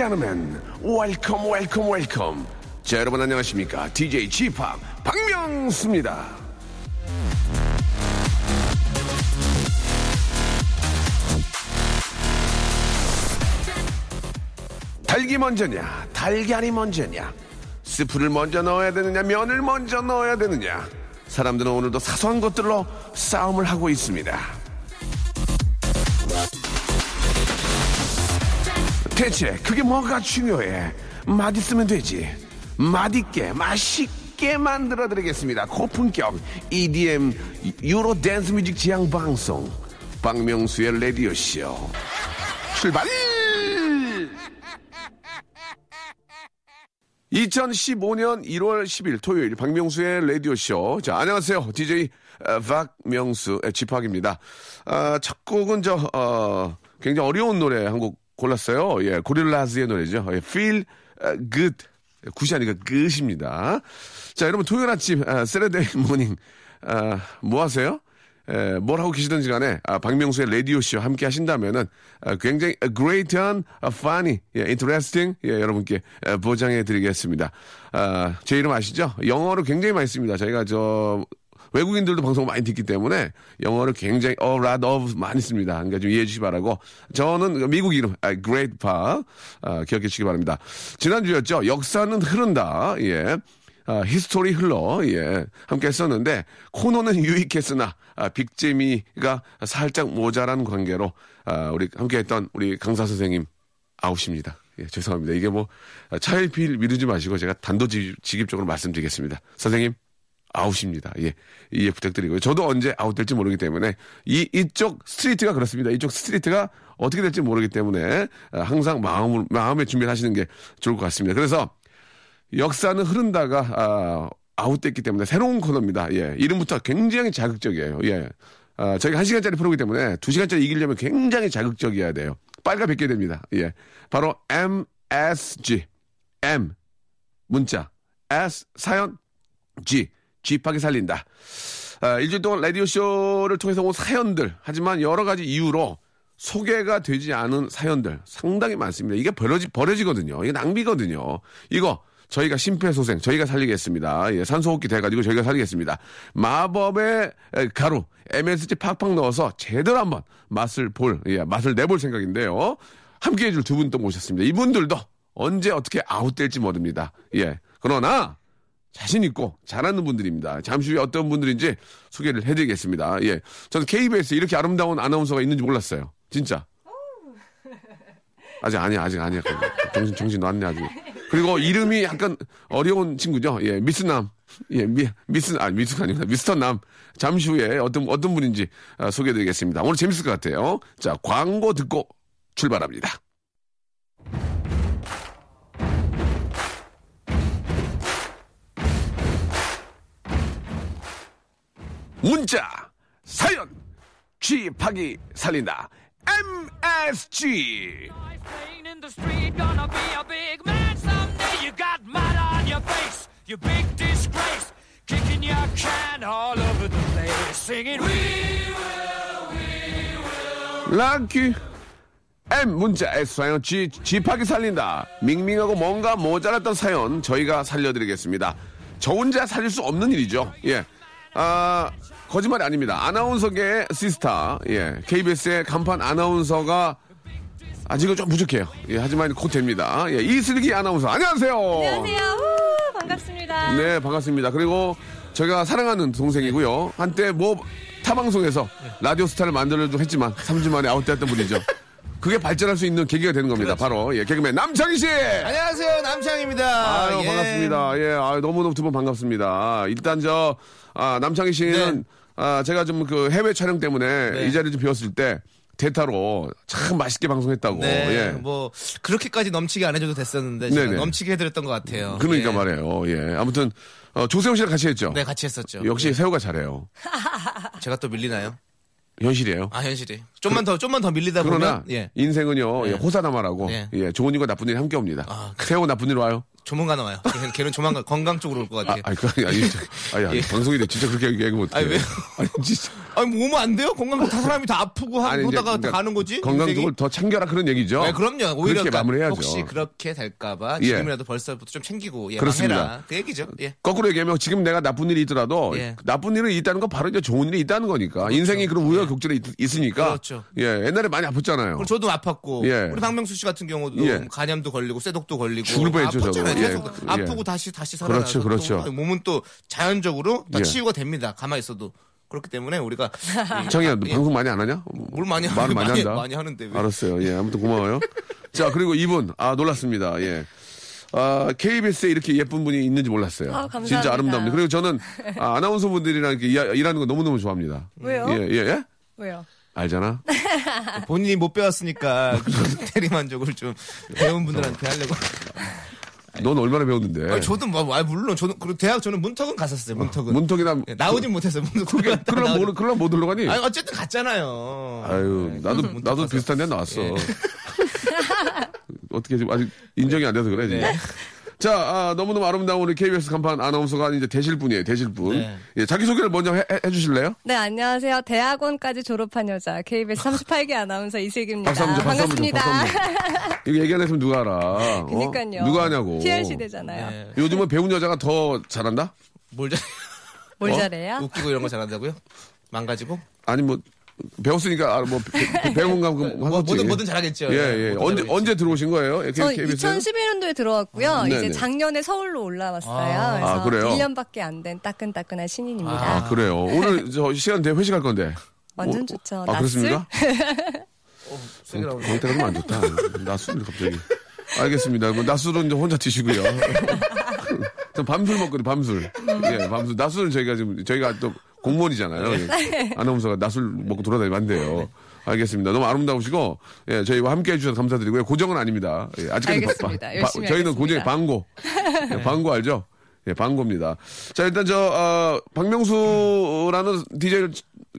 gentlemen, welcome, welcome, welcome. 자, 여러분 안녕하십니까? DJ g p 박명수입니다. 닭이 먼저냐, 달걀이 먼저냐, 스프를 먼저 넣어야 되느냐, 면을 먼저 넣어야 되느냐. 사람들은 오늘도 사소한 것들로 싸움을 하고 있습니다. 대체 그게 뭐가 중요해? 맛있으면 되지. 맛있게, 맛있게 만들어 드리겠습니다. 고품격 EDM 유로 댄스 뮤직 지향 방송 박명수의 라디오 쇼 출발! 2015년 1월 10일 토요일 박명수의 라디오쇼. 자, 안녕하세요. DJ 어, 박명수 집학입니다. 아, 첫 곡은 저, 어, 굉장히 어려운 노래 한 곡 골랐어요. 예, Gorillaz의 노래죠. 예, Feel Good. 굿이 아니라 끝입니다. 자, 여러분 토요일 아침, 아, Saturday morning, 아, 뭐 하세요? 에, 뭘 하고 계시든지 간에 아, 박명수의 라디오 쇼 함께 하신다면은 아, 굉장히 great한 아, funny, 예, interesting 예, 여러분께 에, 보장해 드리겠습니다. 아, 제 이름 아시죠? 영어를 굉장히 많이 씁니다. 저희가 저 외국인들도 방송 많이 듣기 때문에 영어를 굉장히 어, lot of 많이 씁니다. 그러니까 좀 이해해 주시기 바라고 저는 미국 이름 아, Great Park 아, 기억해 주시기 바랍니다. 지난주였죠. 역사는 흐른다. 예. 아, history 흘러, 예, 함께 했었는데, 코너는 유익했으나, 아, 빅재미가 살짝 모자란 관계로, 아, 우리 함께 했던 우리 강사 선생님, 아웃입니다. 예, 죄송합니다. 이게 뭐, 차일피일 미루지 마시고 제가 단도직입적으로 말씀드리겠습니다. 선생님, 아웃입니다. 예, 이해 부탁드리고요. 저도 언제 아웃될지 모르기 때문에, 이, 이쪽 street가 그렇습니다. 이쪽 street가 어떻게 될지 모르기 때문에, 아, 항상 마음을, 마음의 준비를 하시는 게 좋을 것 같습니다. 그래서, 역사는 흐른다가 아, 아웃됐기 때문에 새로운 코너입니다. 예, 이름부터 굉장히 자극적이에요. 예, 아, 저희가 한 시간짜리 프로그램이기 때문에 두 시간짜리 이기려면 굉장히 자극적이어야 돼요. 빨가 뵙게 됩니다. 예, 바로 MSG M 문자 S 사연 G G파게 살린다. 아, 일주일 동안 라디오 쇼를 통해서 온 사연들 하지만 여러 가지 이유로 소개가 되지 않은 사연들 상당히 많습니다. 이게 버려지, 버려지거든요. 이게 낭비거든요. 이거 저희가 심폐소생, 저희가 살리겠습니다. 예, 산소호흡기 돼가지고 저희가 살리겠습니다. 마법의 가루, MSG 팍팍 넣어서 제대로 한번 맛을 볼, 예, 맛을 내볼 생각인데요. 함께 해줄 두 분 또 모셨습니다. 이분들도 언제 어떻게 아웃될지 모릅니다. 예. 그러나, 자신 있고 잘하는 분들입니다. 잠시 후에 어떤 분들인지 소개를 해드리겠습니다. 예. 저는 KBS에 이렇게 아름다운 아나운서가 있는지 몰랐어요. 진짜. 아직 아니야, 아직 아니야. 정신, 정신 놨네, 아직. 그리고 이름이 약간 어려운 친구죠. 예, 미스남. 예, 미, 미스, 아, 미스가 아니구나. 미스터 남. 잠시 후에 어떤, 어떤 분인지 아, 소개해드리겠습니다. 오늘 재밌을 것 같아요. 자, 광고 듣고 출발합니다. 문자, 사연, 쥐파기 살린다. MSG. 락키 M 문자 S 사연 G 집하기 살린다 밍밍하고 뭔가 모자랐던 사연 저희가 살려드리겠습니다 저 혼자 살릴 수 없는 일이죠 예 아 거짓말이 아닙니다 아나운서계의 시스타 예 KBS의 간판 아나운서가 아직은 좀 부족해요 예 하지만 곧 됩니다 예 이슬기 아나운서 안녕하세요 안녕하세요. 우, 반갑습니다. 네 반갑습니다 그리고 저희가 사랑하는 동생이고요 한때 뭐 타방송에서 라디오 스타를 만들려고 했지만 3주 만에 아웃됐던 분이죠 그게 발전할 수 있는 계기가 되는 겁니다. 바로 예, 개그맨 남창희 씨. 안녕하세요 남창입니다. 아유 예. 반갑습니다. 예, 아 너무너무 두 분 반갑습니다. 일단 저 아, 남창희 씨는 네. 아, 제가 좀 그 해외 촬영 때문에 네. 이 자리 좀 비웠을 때 대타로 참 맛있게 방송했다고. 네, 예. 뭐 그렇게까지 넘치게 안 해줘도 됐었는데 제가 네네. 넘치게 해드렸던 것 같아요. 그러니까 예. 말이에요. 예. 아무튼 어, 조세호 씨랑 같이 했죠. 네, 같이 했었죠. 역시 세호가 잘해요. 제가 또 밀리나요? 현실이에요. 아 현실이. 좀만 더 좀만 더 밀리다 그러나 보면 예 인생은요 예. 예, 호사다마라고 예. 예, 좋은 일과 나쁜 일이 함께 옵니다. 아, 새우 나쁜 일 와요. 조만간 와요. 걔는, 걔는 조만간 건강 쪽으로 올것 아, 같아요. 아니, 그 아니, 아니. 아니, 아니, 예. 방송인데 진짜 그렇게 얘기하면 어떡해. 아니, 왜요? 아니, 진짜. 아니 뭐 오면 안 돼요? 건강 다 사람이 다 아프고 하고 다가 그러니까 가는 거지. 건강 인생이? 쪽을 더 챙겨라 그런 얘기죠. 네, 그럼요. 오히려 그렇게 그러니까 마무리해야죠. 혹시 그렇게 될까봐 예. 지금이라도 벌써부터 좀 챙기고 그렇습니다. 예방해라. 그 얘기죠. 예. 거꾸로 얘기하면 지금 내가 나쁜 일이 있더라도 예. 나쁜 일이 있다는 건 바로 이제 좋은 일이 있다는 거니까 인생이 그런 우여곡절이 있, 으니까 그렇죠. 예 옛날에 많이 아팠잖아요. 저도 아팠고 예. 우리 박명수 씨 같은 경우도 예. 간염도 걸리고 쇠독도 걸리고 죽을 뻔했죠, 저도. 아팠잖아요. 예. 계속 예. 아프고 다시 다시 살아나서 그렇죠, 그렇죠. 또 몸은 또 자연적으로 다 예. 치유가 됩니다. 가만히 있어도 그렇기 때문에 우리가 너 예. 방송 많이 안 하냐? 뭘 많이 말 하는- 많이 많이- 한다. 많이 하는데 왜? 알았어요. 예, 아무튼 고마워요. 자, 그리고 이분, 아, 놀랐습니다. 예. 아, KBS에 이렇게 예쁜 분이 있는지 몰랐어요. 아, 감사합니다. 진짜 아름답니다. 그리고 저는 아, 아나운서 분들이랑 이렇게 일- 일하는 거 너무너무 좋아합니다. 왜요? 예, 예, 예? 왜요? 알잖아? 본인이 못 배웠으니까 그 대리만족을 좀 배운 분들한테 하려고. 넌 얼마나 배웠는데? 아니, 저도 뭐, 아, 물론 저도 그리고 대학 저는 문턱은 갔었어요. 문턱은. 문턱이나, 예, 나오진 못했어요. 문턱. 그게, 그럼 뭐, 그럼 못 올라가니? 아니 어쨌든 갔잖아요. 아유, 네, 나도, 나도 가서. 비슷한 데 나왔어. 예. 어떻게 지금 아직 인정이 안 돼서 그래, 지금. 네. 자, 아, 너무너무 아름다운 우리 KBS 간판 아나운서가 이제 되실 분이에요, 되실 분. 네. 예, 자기소개를 먼저 해, 해- 해 주실래요? 네, 안녕하세요. 대학원까지 졸업한 여자 KBS 38기 아나운서 이슬기입니다. 박수 한번 반갑습니다. 박수. 이거 얘기 안 했으면 누가 알아? 어? 그니까요. 누가 하냐고. PR 시대잖아요. 네. 요즘은 배운 여자가 더 잘한다? 뭘 잘, 뭘 어? 잘해요? 웃기고 이런 거 잘한다고요? 망가지고? 아니, 뭐, 배웠으니까, 아, 뭐, 배- 배운 감, 그, 뭐. 뭐든 뭐든 잘하겠죠. 예, 예. 뭐든 언제, 잘하겠지. 언제 들어오신 거예요? 예, 저 KBS? 2011년도에 들어왔고요. 네네. 이제 작년에 서울로 올라왔어요. 아, 그래서 그래요? 1년밖에 안 된 따끈따끈한 신인입니다. 아, 그래요. 오늘 저 시간 돼 회식할 건데. 완전 어, 좋죠. 아? 그렇습니까? 광태가 좀안 좋다. 낮술을 갑자기. 알겠습니다. 뭐 낮술은 이제 혼자 드시고요. 전 밤술 먹거든요, 밤술. 예, 밤술. 낮술은 저희가 지금, 저희가 또 공무원이잖아요. 예. 아나운서가 낮술 먹고 돌아다니면 안 돼요. 알겠습니다. 너무 아름다우시고, 예, 저희와 함께 해주셔서 감사드리고요. 고정은 아닙니다. 예, 아직까지 알겠습니다. 열심히 저희는. 고정이 방고. 예, 방고 알죠? 예, 방고입니다. 자, 일단 저, 어, 박명수라는 DJ를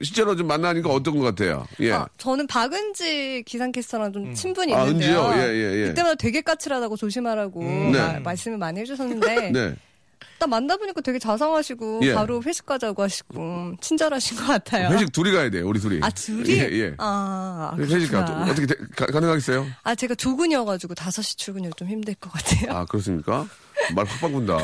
실제로 좀 만나니까 어떤 것 같아요? 예. 아, 저는 박은지 기상캐스터랑 좀 친분이 아, 있는데요. 은지요? 예, 예, 예. 그때마다 되게 까칠하다고 조심하라고 네. 마- 말씀을 많이 해주셨는데 네. 딱 만나보니까 되게 자상하시고 예. 바로 회식 가자고 하시고 친절하신 것 같아요. 회식 둘이 가야 돼요, 우리 둘이. 아 둘이? 예, 예. 아 회식 가. 어떻게 되- 가, 가능하겠어요? 아 제가 조근이어가지고 5시 출근이 좀 힘들 것 같아요. 아, 그렇습니까? 말 확 바꾼다.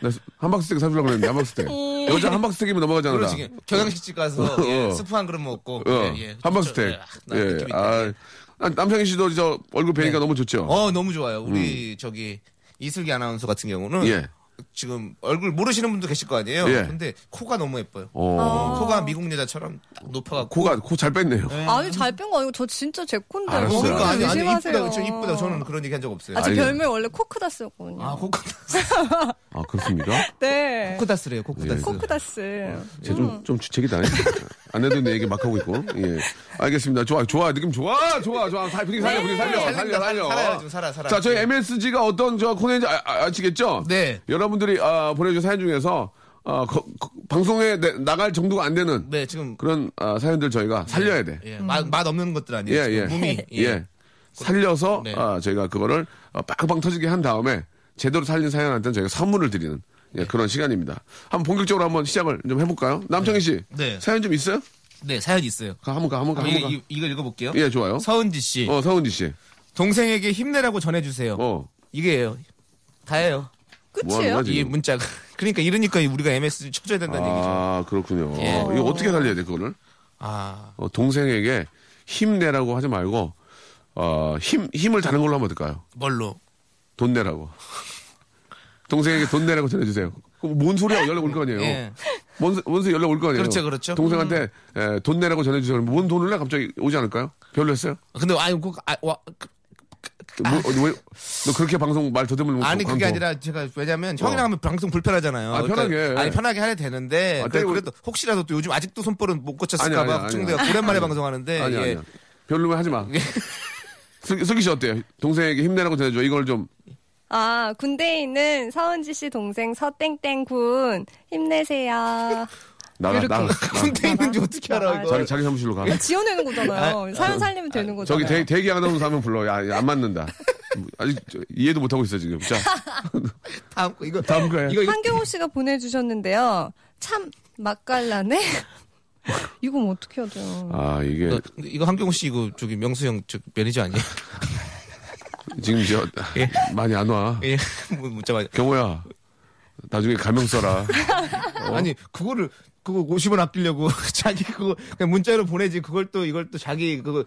나 한박 스테이크 사주려고 그랬는데, 한박 스테이크. 여자 함박 스테이크면 넘어가잖아. 나. 그렇지. 경양식집 가서 어. 예, 스프 한 그릇 먹고. 어, 예, 예. 함박 좋죠. 스테이크. 예, 나 예. 아, 예. 아, 남창희 씨도 저 얼굴 뵈니까 네. 너무 좋죠? 어, 너무 좋아요. 우리 저기 이슬기 아나운서 같은 경우는 예. 지금 얼굴 모르시는 분도 계실 거 아니에요. 예. 근데 코가 너무 예뻐요. 어. 코가 미국 여자처럼 딱 높아갖고. 코가, 코 잘 뺐네요. 아니 잘 뺀 거 아니고 저 진짜 제 콘데 알았어요. 어, 그러니까 아니. 이쁘다, 저 이쁘다. 저는 그런 얘기 한 적 없어요. 아, 제 아니, 별명 원래 코크다스였거든요. 아, 코크, 아, 그렇습니까? 네. 코크다스래요, 코크다스. 코크다스. 쟤 좀, 좀 주책이다. 안 해도 내 얘기 막 하고 있고. 예. 알겠습니다. 좋아, 좋아. 느낌 좋아, 좋아, 좋아. 살, 분위기 살려, 분위기 살려, 살려, 살려. 살아요, 좀 살아, 살아. 자, 저희 네. MSG가 어떤 저 코너인지 아, 아, 아 시겠죠? 네. 여러분들이 아, 보내주신 사연 중에서 아, 거- 거- 방송에 내- 나갈 정도가 안 되는 네, 지금. 그런 아, 사연들 저희가 살려야 돼. 예, 맛, 맛 없는 것들 아니에요. 예, 예. 몸이. 예. 살려서 네. 아, 저희가 그거를 어, 빵빵 터지게 한 다음에 제대로 살린 사연한테는 저희가 선물을 드리는 예, 그런 시간입니다. 한번 본격적으로 한번 시작을 좀 해볼까요? 남창희 씨, 네. 사연 좀 있어요? 네, 사연 있어요. 가, 한번 가, 한번 가, 이, 한번 가. 이, 이걸 읽어볼게요. 예, 좋아요. 서은지 씨. 어, 서은지 씨. 동생에게 힘내라고 전해주세요. 어, 이게요. 다예요. 뭐 하는 끝이에요? 거야, 이? 문자가. 그러니까 이러니까 우리가 MSG 쳐줘야 된다는 얘기죠. 아, 그렇군요. 예. 이거 어떻게 살려야 돼, 그거를? 아, 어, 동생에게 힘내라고 하지 말고, 어, 힘, 힘을 다른 걸로 하면 어떨까요? 뭘로? 돈 내라고. 동생에게 돈 내라고 전해주세요. 뭔 소리야 연락 올 거 아니에요. 예. 뭔, 소- 뭔 소리 연락 올 거 아니에요. 그렇죠, 그렇죠. 동생한테 에, 돈 내라고 전해주세요. 뭔 돈을 내? 갑자기 오지 않을까요? 별로였어요? 근데 아니 그 아, 와, 그- 뭐, 어, 왜, 너 그렇게 방송 말 더듬으면 아니 그게 광고. 아니라 제가 왜냐면 형이랑 하면 방송 불편하잖아요. 아, 편하게. 아니 편하게 해야 되는데 아, 그래, 때리고- 그래도 혹시라도 또 요즘 아직도 손벌은 못 아니, 고쳤을까봐 아니, 아니, 걱정돼요. 아니. 오랜만에 아니. 방송하는데 아니, 예. 아니야. 별로면 하지 마. 슬, 슬기 씨 어때요? 동생에게 힘내라고 전해줘. 이걸 좀. 아, 군대에 있는 서은지 씨 동생 서땡땡 군 힘내세요. 나가, 이렇게. 나가. 군대 있는지 어떻게 알아. 이거? 자기, 자기 사무실로 가. 지어내는 거잖아요. 사연 살리면 되는 거잖아요. 저기 대, 대기 아나운서 하면 불러. 야, 야, 안 맞는다. 아직 저, 이해도 못하고 있어, 지금. 자, 다음 거 이거 다음 거예요. 이거 이거 한경호 씨가 보내주셨는데요. 참 맛깔나네. 이건 뭐 어떻게 하죠? 아, 이게 이거, 이거 한경호 씨 이거 저기 명수 형 저 매니저 아니에요? 지금 저, 예. 많이 안 와. 예, 뭐 문자 많이. 경호야, 나중에 가명 써라. 아니 그거를 그거 50원 아끼려고 자기 그거 그냥 문자로 보내지 그걸 또 이걸 또 자기 그거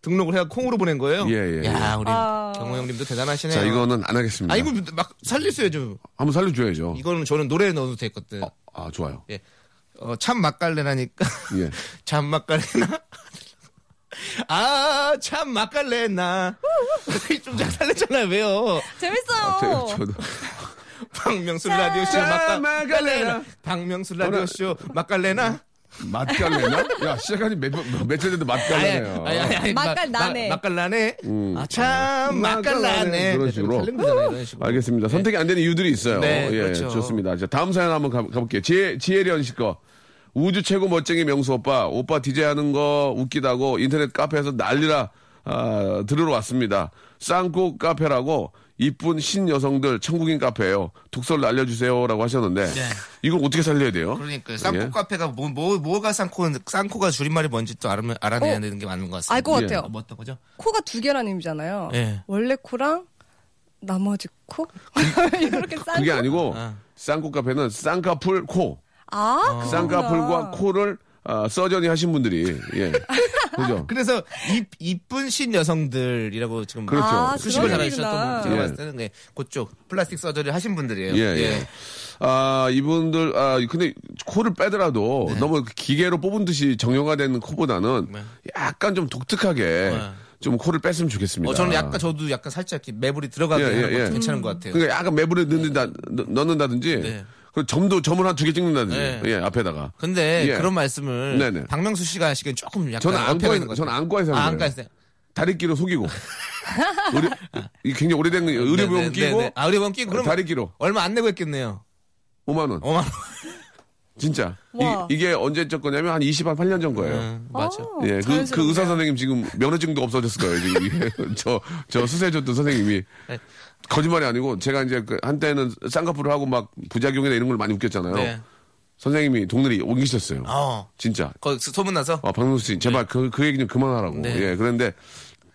등록을 해가 콩으로 보낸 거예요. 예, 예, 야 우리 아. 경호 형님도 대단하시네요. 자, 이거는 안 하겠습니다. 아 이거 막 살렸어야죠. 한번 살려줘야죠. 이거는 저는 노래에 넣어도 됐거든. 어, 아, 좋아요. 예. 어, 참 맛깔래나니까 예. 참 맛깔래나. 아, 참 맛깔래 나. 좀 잘 살렸잖아요. 왜요? 재밌어요. 저, 저도. 박명수 라디오쇼 참 맛깔래나. 박명수 라디오쇼 맛깔래나. 맛깔래나? 야, 시작하니 몇, 번- 며칠 됐는데 맛깔래네요. 아니, 아니, 아니, 맛깔나네. 마- 맛깔나네. 음. 아, 참 맛깔나네. 맛깔나네. 그런 식으로. 되잖아요, 이런 식으로. 알겠습니다. 선택이 안 되는 이유들이 있어요. 네, 예, 그렇죠. 좋습니다. 자, 다음 사연 한번 가, 가볼게요. 지혜, 지혜련 씨 거. 우주 최고 멋쟁이 명수 오빠. 오빠 디제이 하는 거 웃기다고 인터넷 카페에서 난리라, 아, 들으러 왔습니다. 쌍코 카페라고 이쁜 신 여성들 천국인 카페예요 독서를 알려주세요라고 하셨는데 네. 이걸 어떻게 살려야 돼요? 그러니까 쌍코 예. 카페가 뭐, 뭐 뭐가 쌍코 쌍코가 줄임말이 뭔지 또 알아, 알아내야 되는 게 맞는 것 같습니다. 알것 예. 같아요. 어, 뭐 어떤 거죠? 코가 두 개라는 의미잖아요. 예. 원래 코랑 나머지 코? 이렇게 싼 그게 코? 아니고 아. 쌍코 카페는 쌍꺼풀 코, 아. 쌍꺼풀과 코를 아, 서전이 하신 분들이 예, 그죠? 그래서 이, 이쁜 신 여성들이라고 지금 그렇죠. 아, 수식을 얘기구나. 분 제가 예. 봤을 때는 네, 그쪽 플라스틱 서저리 하신 분들이에요. 예, 예. 아, 이분들, 아, 근데 코를 빼더라도 너무 기계로 뽑은 듯이 정형화 된 코보다는 네. 약간 좀 독특하게 네. 좀 코를 뺐으면 좋겠습니다. 어, 저는 약간 저도 약간 살짝 이렇게 매불이 들어가게 예, 예, 하는 예. 것도 괜찮은 것 같아요. 그러니까 약간 매부를 넣는다, 넣- 넣는다든지, 네. 그 점도, 점을 한 두 개 찍는다든지, 네. 예, 앞에다가. 근데 예. 그런 말씀을 네네. 박명수 씨가 하시기엔 조금 약간 저는 안과에, 저는 같아요. 안과에 서 아, 하는 거예요. 안과에서. 다리끼로 속이고. 의료, 이게 굉장히 오래된 거, 의료보험 네, 네, 끼고, 네, 네. 아, 의료보험 끼고 그럼 다리끼로 얼마 안 내고 했겠네요. 5만원. 어마. 진짜. 와. 이, 게 언제 적 거냐면 한 20, 한 8년 전 거예요. 음, 맞아. 어, 예, 그, 그. 의사 선생님 지금 면허증도 없어졌을 거예요. 지금. 저, 저 수세줬던 선생님이. 네. 거짓말이 아니고 제가 이제 그 한때는 쌍꺼풀을 하고 막 부작용이나 이런 걸 많이 웃겼잖아요. 네. 선생님이 동네에 옮기셨어요. 어. 진짜. 거 소문 나서 아, 박명수 씨, 제발 그, 그 얘기 좀 그만하라고. 네. 예, 그런데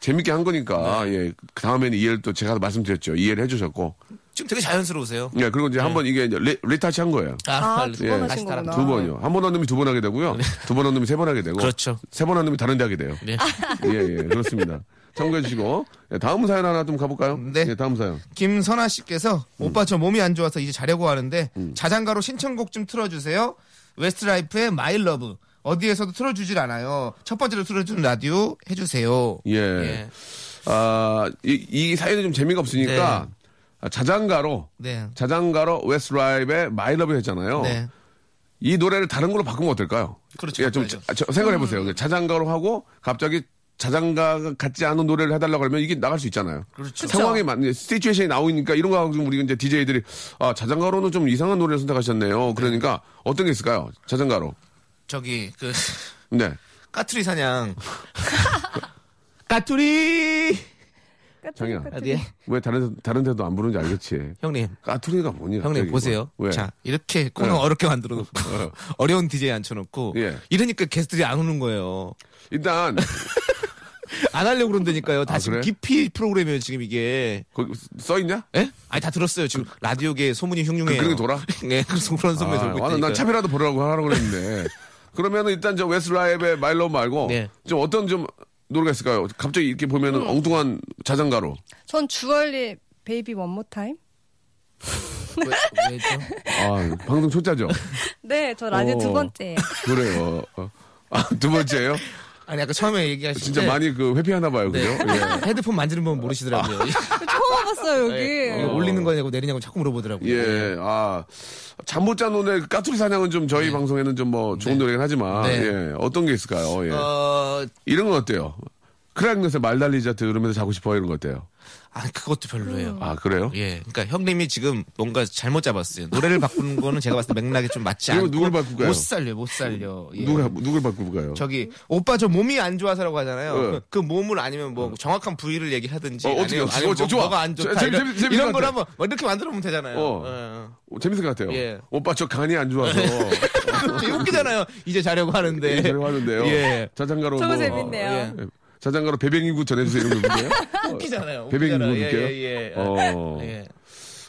재밌게 한 거니까, 예, 그 다음에는 이해를 또 제가 말씀드렸죠. 이해를 해주셨고. 지금 되게 자연스러우세요. 예, 그리고 이제 한번 이게 이제 레, 리타치 한 거예요. 아, 아, 두번 예. 하신 다시 따라- 거구나. 두 번이요. 한 번 한 놈이 두 번 하게 되고요. 두 번 한 놈이 세 번 하게 되고. 그렇죠. 세 번 한 놈이 다른 데 하게 돼요. 네. 예, 예, 그렇습니다. 참고해 주시고. 예, 다음 사연 하나 좀 가볼까요? 네. 예, 다음 사연. 김선아 씨께서 음. 오빠 저 몸이 안 좋아서 이제 자려고 하는데 자장가로 신청곡 좀 틀어주세요. Westlife의 My Love 어디에서도 틀어주질 않아요. 첫 번째로 틀어주는 라디오 해주세요. 예. 예. 아, 이, 이 사연이 좀 재미가 없으니까 아, 자장가로, 네. 자장가로 Westlife의 My Love 했잖아요. 네. 이 노래를 다른 걸로 바꾸면 어떨까요? 그렇죠. 예, 좀. 자- 저- 생각해 보세요. 자장가로 하고 갑자기 자장가 같지 않은 노래를 해달라고 하면 이게 나갈 수 있잖아요. 그렇죠. 상황에 맞는 시츄에이션이 나오니까 이런 거 가지고 우리 이제 DJ들이 아 자장가로는 좀 이상한 노래를 선택하셨네요. 그러니까 어떤 게 있을까요? 자장가로. 저기 그 네. 까투리 사냥. 까투리. 장이야. 어디에? 왜 다른 데- 다른 데도 안 부르는지 알겠지. 형님. 까투리가 뭐냐? 형님 갑자기 보세요. 뭐. 왜? 자 이렇게 코너 네. 어렵게 만들어 놓고 어려운 DJ 앉혀놓고 예. 이러니까 게스트들이 안 오는 거예요. 일단 안 하려고 그런다니까요. 다 아, 지금 그래? 기피 프로그램이에요 지금 이게. 거기 써 있냐? 예? 아니 다 들었어요. 지금 라디오계 소문이 흉흉해요. 그- 그런 게 돌아? 네, 그래서 그런 소문이 돌고 아, 있다니까. 난 차비라도 보라고 하라고 그랬는데. 그러면 일단 저 Westlife의 My Love 말고 네. 좀 어떤 좀 노래가 있을까요? 갑자기 이렇게 보면은 음. 엉뚱한 자장가로. 전 쥬얼리 Baby One More Time? 왜, 왜죠? 아, 방송 초짜죠? 네, 저 라디오 어. 두 번째. 그래요. 어. 아, 두 번째예요? 아니 아까 처음에 얘기하실 진짜 때 많이 그 회피하나 봐요. 네. 그죠? 예. 헤드폰 만지는 법 모르시더라고요. 처음 와봤어요, 여기. 네. 이거 올리는 거냐고 내리냐고 자꾸 물어보더라고요. 예, 아, 잠 못잔 노래, 까투리 사냥은 좀 저희 방송에는 좀 뭐 좋은 노래긴 하지만, 네. 예, 어떤 게 있을까요? 예. 어, 이런 건 어때요? 크라잉넛의 말 달리자 들으면서 자고 싶어요 이런 거 어때요? 아, 그것도 별로예요. 아 그래요? 예, 그러니까 형님이 지금 뭔가 잘못 잡았어요. 노래를 바꾸는 거는 제가 봤을 때 맥락이 좀 맞지 이거 않고 누굴 바꿀까요? 못 살려, 못 살려. 예. 누굴 누굴 바꾸고가요? 저기 오빠 저 몸이 안 좋아서라고 하잖아요. 네. 그, 그 몸을 아니면 뭐 정확한 부위를 얘기하든지 어, 어떻게, 아니면, 아니면 어, 뭐, 좋아. 뭐가 안 좋다 재- 이런, 재밌- 재밌을 이런 것걸 같아. 한번 뭐 이렇게 만들어 보면 되잖아요. 어. 예. 어, 재밌을 것 같아요. 예. 오빠 저 간이 안 좋아서 웃기잖아요. 이제 자려고 하는데. 자려고 하는데요. 예. 자장가로 저거 뭐, 재밌네요. 예. 예. 자장가로 배뱅이구 전해주세요 이런 거 볼게요. 웃기잖아요. 배뱅이 웃기잖아요. 누구 예? 예, 예. 어. 예.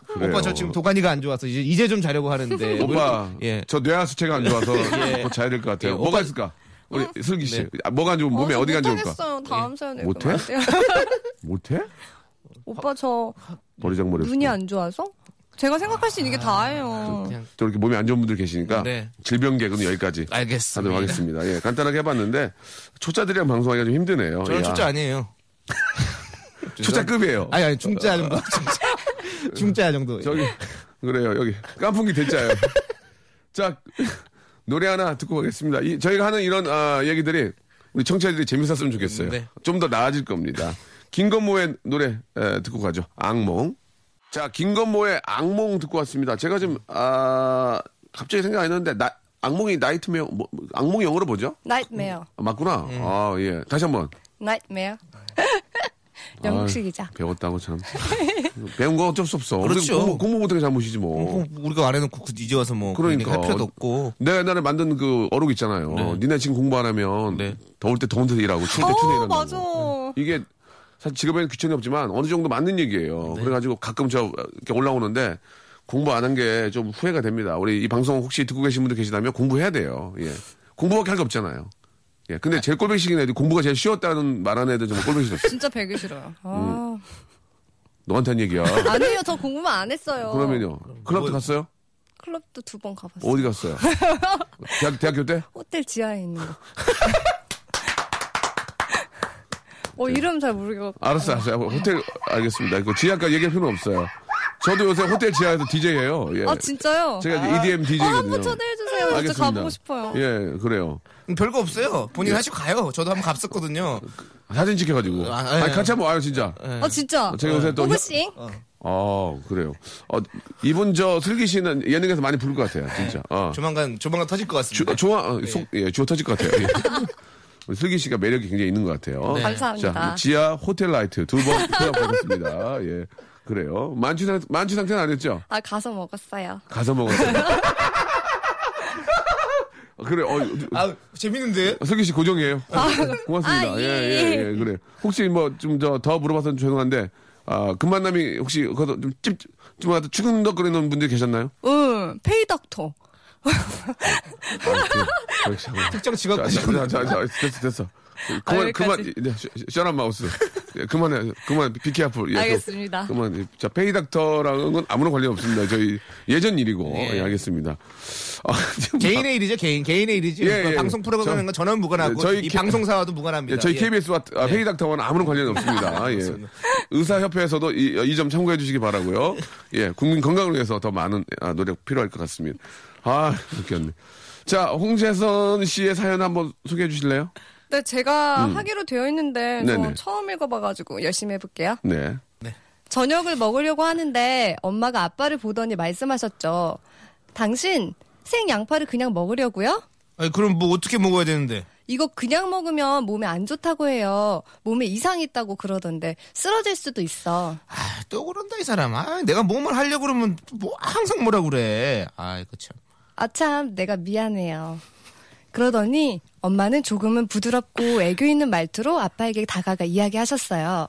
그래요. 오빠 저 지금 도가니가 안 좋아서 이제 이제 좀 자려고 하는데. 오빠 예. 저 뇌하 수체가 안 좋아서 예. 곧 자야 될 것 같아요. 예, 뭐가 오빠- 있을까? 우리 슬기 씨 네. 아, 뭐가 안 좋으면 몸에 어, 저 어디가 안 좋을까? 다음 사연에 못해? 못해? 오빠 저 머리장머리 눈이 안 좋아서? 제가 생각할 수 있는 게 다예요. 그냥 저렇게 몸이 안 좋은 분들 계시니까 네. 질병 개그는 여기까지 알겠습니다. 하도록 하겠습니다. 예, 간단하게 해봤는데 초짜들이랑 방송하기가 좀 힘드네요. 저는 야. 초짜 아니에요. 초짜급이에요. 아니 아니 중짜 정도. 중짜, 중짜 정도. 저기 그래요 여기 깐풍기 대짜요. 자 노래 하나 듣고 가겠습니다. 이, 저희가 하는 이런 아, 얘기들이 우리 청취자들이 재밌었으면 좋겠어요. 네. 좀더 나아질 겁니다. 김건모의 노래 에, 듣고 가죠. 악몽. 자 김건모의 악몽 듣고 왔습니다. 제가 지금 아 갑자기 생각 안 했는데 나, 악몽이 nightmare 뭐, 뭐, 악몽 영어로 뭐죠? Nightmare. 아, 맞구나. 음. 아 예. 다시 한번. Nightmare. 영국식이자. 배웠다고 참. 배운 거 어쩔 수 없어. 그렇죠. 우리 공부, 공부 못하게 잘못이지 뭐. 어, 우리가 안 해놓고 그 이제 와서 뭐 그러니까. 할 필요도 없고. 내가 옛날에 만든 그 어록 있잖아요. 니네 지금 공부 안 하면 네. 더울 때 더운 데서 일하고 추울 때 추운 데 어, 일한다고. 맞아. 이게 사실 직업에는 귀천이 없지만 어느 정도 맞는 얘기예요. 네. 그래가지고 가끔 저 이렇게 올라오는데 공부 안 한 게 좀 후회가 됩니다. 우리 이 방송 혹시 듣고 계신 분들 계시다면 공부해야 돼요. 예. 공부밖에 할 게 없잖아요. 예. 근데 제일 꼴보기 싫은 애들이 공부가 제일 쉬웠다는 말하는 애들 정말 꼴보기 싫었어. 진짜 배기 싫어요. 아. 너한테 한 얘기야. 아니에요. 저 공부만 안 했어요. 그러면요. 클럽도 갔어요? 클럽도 두 번 가봤어요. 어디 갔어요? 대학, 대학교 때? 호텔 지하에 있는 거. 어, 이름 잘 모르겠고. 알았어요, 알았어요. 호텔, 알겠습니다. 그 지하까지 얘기할 필요는 없어요. 저도 요새 호텔 지하에서 DJ예요. 예. 아, 진짜요? 제가 이제 EDM 어, DJ거든요. 한번 초대해주세요. 진짜 알겠습니다. 가보고 싶어요. 예, 그래요. 음, 별거 없어요. 본인 하시고 가요. 저도 한번 갔었거든요. 사진 찍혀가지고. 아, 아, 예. 니 같이 한번 와요, 진짜. 아, 진짜. 제가 요새 또. 호구씨? 아, 그래요. 어, 이분 저 슬기 씨는 예능에서 많이 부를 것 같아요, 진짜. 어. 조만간 조만간 터질 것 주, 같습니다. 좋아, 어, 속, 예, 주어 터질 것 같아요. 예. 우리 슬기 씨가 매력이 굉장히 있는 것 같아요. 네. 감사합니다. 자, 지하 호텔 나이트 두번 표현하겠습니다. 예. 그래요. 만취, 상, 만취 상태는 아니었죠? 아, 가서 먹었어요. 가서 먹었어요. 어, 그래, 어, 아 재밌는데? 슬기 씨 고정이에요. 고맙습니다. 아, 예, 예, 예, 예, 그래. 혹시 뭐 좀 저 더 물어봐서 죄송한데, 아, 금만남이 혹시 거기서 좀 찝, 좀 하다 추근덕거리는 분들 계셨나요? 응, pay doctor. 아, 그. 특정 자, 직업까지. 자, 자, 자, 됐어, 됐어. 그만, 여기까지. 그만, 네, 시- 시원한 mouth. 예, 그만해, 그만, be careful. 예, 알겠습니다. 그, 그만. 자, pay doctor랑은 건 아무런 관련 없습니다. 저희 예전 일이고. 예, 알겠습니다. 아, 지금 개인의 일이죠, 개인. 개인의 일이지. 예, 그 예. 방송 프로그램과 저- 전원 무관하고 네, 저희 이 K- 방송사와도 무관합니다. 예, 저희 예. KBS와 아, pay doctor와는 아무런 관련이 없습니다. 예. 의사협회에서도 이 점 참고해 주시기 바라고요. 예, 국민 건강을 위해서 더 많은 아, 노력 필요할 것 같습니다. 아, 웃겼네. 자, 홍재선 씨의 사연 한번 소개해 주실래요? 네, 제가 하기로 되어 있는데, 저 음. 네네. 처음 읽어봐가지고 열심히 해볼게요. 네. 저녁을 먹으려고 하는데 엄마가 아빠를 보더니 말씀하셨죠. 당신 생 양파를 그냥 먹으려고요? 아니, 그럼 뭐 어떻게 먹어야 되는데? 이거 그냥 먹으면 몸에 안 좋다고 해요. 몸에 이상 있다고 그러던데 쓰러질 수도 있어. 아, 또 그런다 이 사람. 아, 내가 뭐만 하려고 그러면 뭐 항상 뭐라 그래. 아, 이거 참. 아참 내가 미안해요. 그러더니 엄마는 조금은 부드럽고 애교 있는 말투로 아빠에게 다가가 이야기하셨어요.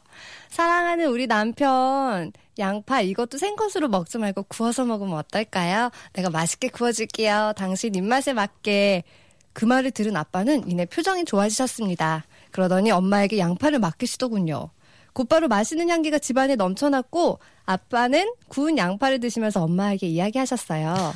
사랑하는 우리 남편 양파 이것도 생것으로 먹지 말고 구워서 먹으면 어떨까요? 내가 맛있게 구워줄게요. 당신 입맛에 맞게. 그 말을 들은 아빠는 이내 표정이 좋아지셨습니다. 그러더니 엄마에게 양파를 맡기시더군요. 곧바로 맛있는 향기가 집안에 넘쳐났고 아빠는 구운 양파를 드시면서 엄마에게 이야기하셨어요.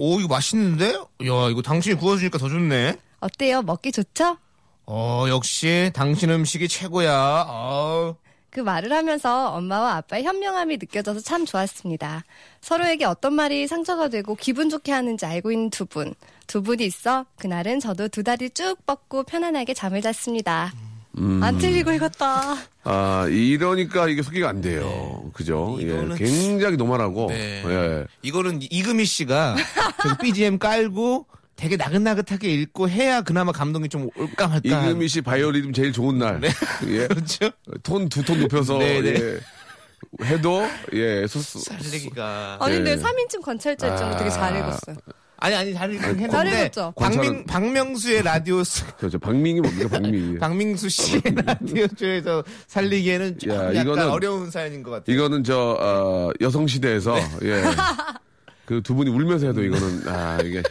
오, 이거 맛있는데? 야, 이거 당신이 구워주니까 더 좋네. 어때요? 먹기 좋죠? 어, 역시 당신 음식이 최고야. 어. 그 말을 하면서 엄마와 아빠의 현명함이 느껴져서 참 좋았습니다. 서로에게 어떤 말이 상처가 되고 기분 좋게 하는지 알고 있는 두 분. 두 분이 있어 그날은 저도 두 다리 쭉 뻗고 편안하게 잠을 잤습니다. 안 틀리고 읽었다. 아, 이러니까 이게 소개가 안 돼요. 그죠? 예. 네. 이거는- 굉장히 normal하고. 네. 예. 이거는 이금희 씨가 좀 BGM 깔고 되게 나긋나긋하게 읽고 해야 그나마 감동이 좀 올까 말까. 이금희 씨 바이오리듬 제일 좋은 날. 예. 그렇죠. 톤 두 톤 높여서 네, 네. 예. 해도 예. 소, 소, 살리기가. 아니, 근데 네. 3인칭 관찰자 입장으로 되게 잘 읽었어요. 아니 아니 잘 읽긴 잘 했는데 읽었죠? 박명 박명수의 라디오 저 박민기 뭡니까 박민기. 박명수 씨의 라디오 쇼에서 살리기에는 좀 야, 약간 이거는- 어려운 사연인 것 같아요. 이거는 저 어, 여성 시대에서 네. 예. 그 두 분이 울면서 해도 이거는 아 이게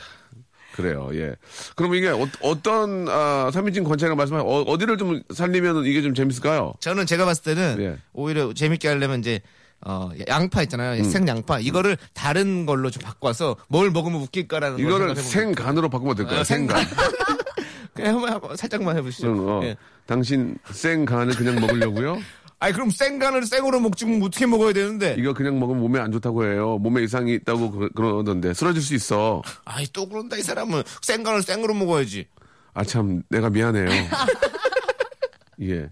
그래요. 예. 그럼 이게 어, 떤 아, 3인칭 관찰이라고 말씀하신 어, 어디를 좀 살리면 이게 좀 재밌을까요? 저는 제가 봤을 때는 예. 오히려 재밌게 하려면 이제 어, 양파 있잖아요. 음. 생양파. 이거를 다른 걸로 좀 바꿔서 뭘 먹으면 웃길까라는 걸 이거를 생각해보면 생간으로 바꾸면 어떨까요? 아, 생간. 그냥 한번, 살짝만 해보시죠. 저는, 어, 예. 당신 생간을 그냥 먹으려고요? 아니 그럼 생간을 생으로 먹지 뭐 어떻게 먹어야 되는데? 이거 그냥 먹으면 몸에 안 좋다고 해요. 몸에 이상이 있다고 그, 그러던데 쓰러질 수 있어. 아이 또 그런다 이 사람은 생간을 생으로 먹어야지. 아 참 내가 미안해요. 예.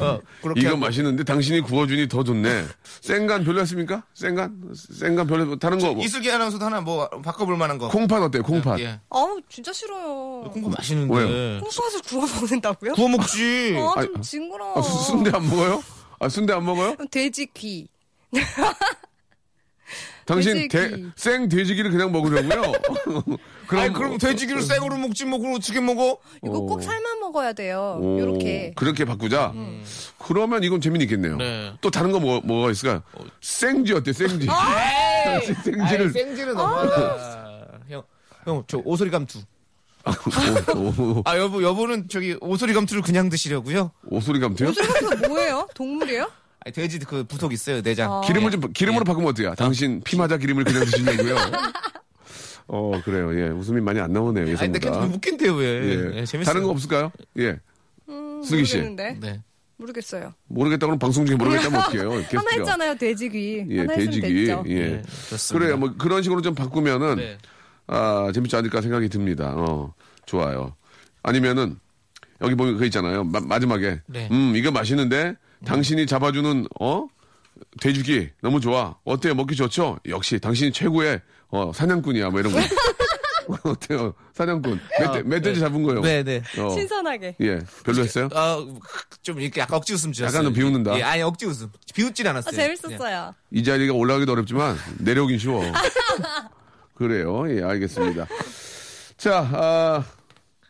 어, 그렇게 이거 하고. 맛있는데 당신이 구워주니 더 좋네. 생간 별로였습니까? 생간? 생간 별로 다른 거 뭐. 이슬기 아나운서도 하나 뭐 바꿔볼 만한 거. 콩팥 어때요? 콩팥. 예. 아우, 진짜 싫어요. 콩고 맛있는데. 왜요? 콩팥을 구워 먹는다고요? 구워 먹지. 아, 좀 징그러워. 아, 수- 순대 안 먹어요? 아 순대 안 먹어요? 돼지 귀. 당신 돼지 대- 귀. 생 돼지기를 그냥 먹으려고요? 그럼 아니 그럼 돼지기를 생으로 먹지 뭐 그럼 어떻게 먹어? 이거 오. 꼭 삶아 먹어야 돼요. 오, 요렇게. 그렇게 바꾸자. 그러면 이건 재미있겠네요. 네. 또 다른 거 뭐, 뭐가 있을까요? 생쥐 어때? 생쥐. 생쥐를 아이, 생지는 너무하다. 형, 형, 저 오소리 감투. 오, 오, 아 여보, 여보는 저기 오소리 감투를 그냥 드시려고요? 오소리 감투요? 그거 뭐예요? 동물이에요? 아니, 돼지 그 부속 있어요 내장. 어. 기름을 좀 기름으로 바꾸면 어때요? 당신 피마자 기름을 그냥 드시냐고요? 어 그래요. 예 웃음이 많이 안 나오네요 아니 근데. 계속 웃긴데요 왜? 예. 예, 재밌어요. 다른 거 없을까요? 예 음, 슬기 씨. 모르겠는데. 네. 모르겠어요. 모르겠다 그러면 방송 중에 모르겠다면 어떡해요? 하나 게스트가. 했잖아요, 돼지귀. 예 하나 돼지기 됐죠. 예. 네, 좋습니다. 그래요. 뭐 그런 식으로 좀 바꾸면은 네. 아 재밌지 않을까 생각이 듭니다. 어 좋아요. 아니면은 여기 보면 그거 있잖아요. 마, 지막에 네. 음 이거 맛있는데 당신이 잡아주는 어 돼지기 너무 좋아. 어때요? 먹기 좋죠? 역시 당신이 최고의 어 사냥꾼이야. 뭐 이런 거. 어때요? 사냥꾼. 멧돼, 멧돼지 잡은 거예요. 네, 네. 어. 신선하게. 예, 별로였어요? 아, 좀 이렇게 약간 억지 웃음 지었어요. 약간 좀 비웃는다. 예, 아니 억지 웃음. 비웃진 아, 않았어요. 재밌었어요. 이 자리가 올라가기도 어렵지만 내려오긴 쉬워. 그래요. 예, 알겠습니다. 자, 아,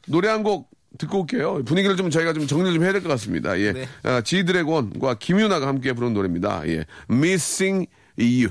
노래 한 곡 듣고 올게요. 분위기를 좀 저희가 좀 정리를 좀 해야 될 것 같습니다. 예. 네. 아, 지드래곤과 김유나가 함께 부른 노래입니다. 예. Missing You.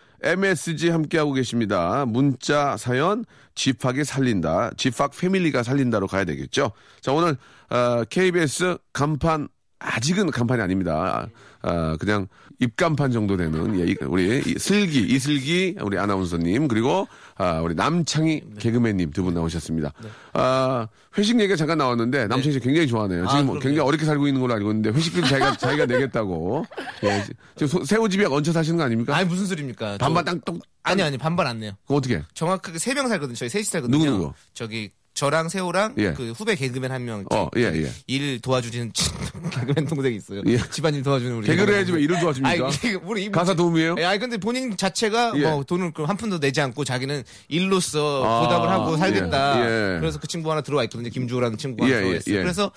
MSG 함께하고 계십니다. 문자 사연 집학이 살린다. 집학 패밀리가 살린다로 가야 되겠죠. 자, 오늘 어, KBS 간판 아직은 간판이 아닙니다. 아, 그냥 입간판 정도 되는 예, 이- 우리 이- 슬기 이슬기 우리 아나운서님 그리고 아, 우리 남창희 개그맨님 두 분 나오셨습니다. 아, 회식 얘기가 잠깐 나왔는데 남창희 씨 굉장히 좋아하네요. 지금 뭐 그럼요. 굉장히 어렵게 살고 있는 걸로 알고 있는데 회식비를 자기가 자기가 내겠다고. 예, 지금 소- 새우집에 얹혀 사시는 거 아닙니까? 아니 무슨 소리입니까? 반반 저- 땅 똑. 아니 아니 반반 안 내요. 그거 어떻게? 정확하게 세 명 살거든요. 저희 셋이 살거든요. 누구, 누구? 저기 저랑 세호랑 예. 그 후배 개그맨 한 명. 어, 예, 예. 일 도와주는 개그맨 동생이 있어요. 예. 집안일 도와주는 우리. 개그를 해야지 왜. 일을 도와줍니까? 아니, 우리 이- 가사 도움이에요? 예, 아니 근데 본인 자체가 예. 뭐 돈을 그한 푼도 내지 않고 자기는 일로서 아, 보답을 하고 살겠다. 예, 예. 그래서 그 친구 하나 들어와 있거든요. 김주호라는 친구가 예, 들어와 예, 있어요. 예. 그래서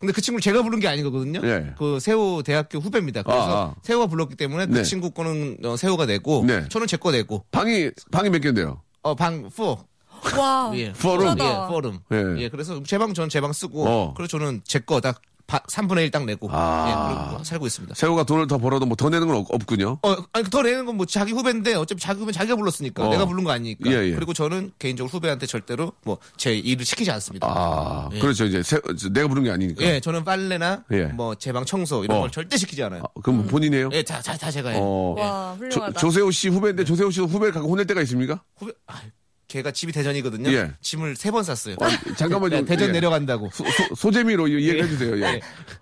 근데 그 친구를 제가 부른 게 아니거든요. 예. 그 세호 대학교 후배입니다. 그래서 아, 아. 세호가 불렀기 때문에 그 네. 친구 거는 어, 세호가 내고 네. 저는 제 거 내고 방이 방이 몇 개인데요? 어 방 4. 와. 예. 포럼? 예, 포럼. 예. 예. 그래서 제 방 전 제 방 쓰고 어. 그래서 저는 제 거딱 바- 3분의 1 딱 내고 아. 예, 그러고 뭐 살고 있습니다. 세호가 돈을 더 벌어도 뭐 더 내는 건 없- 없군요. 어, 아니 더 내는 건 뭐 자기 후배인데 어차피 자기 후배 자기가 불렀으니까 어. 내가 부른 거 아니니까. 예, 예. 그리고 저는 개인적으로 후배한테 절대로 뭐 제 일을 시키지 않습니다. 아, 예. 그렇죠. 이제 세- 내가 부른 게 아니니까. 예, 저는 빨래나 예. 뭐제 방 청소 이런 어. 걸 절대 시키지 않아요. 아, 그럼 본인이에요? 예, 다, 다, 다 제가 해요. 어. 와, 조, 훌륭하다. 조 세호 씨 후배인데 조세호 씨도 후배를 갖고 혼낼 때가 있습니까? 후배, 아, 걔가 집이 대전이거든요. 예. 짐을 세번 쌌어요. 잠깐만 네, 좀 대전 예. 내려간다고. 소, 재미로 이해해 주세요. 예. 예.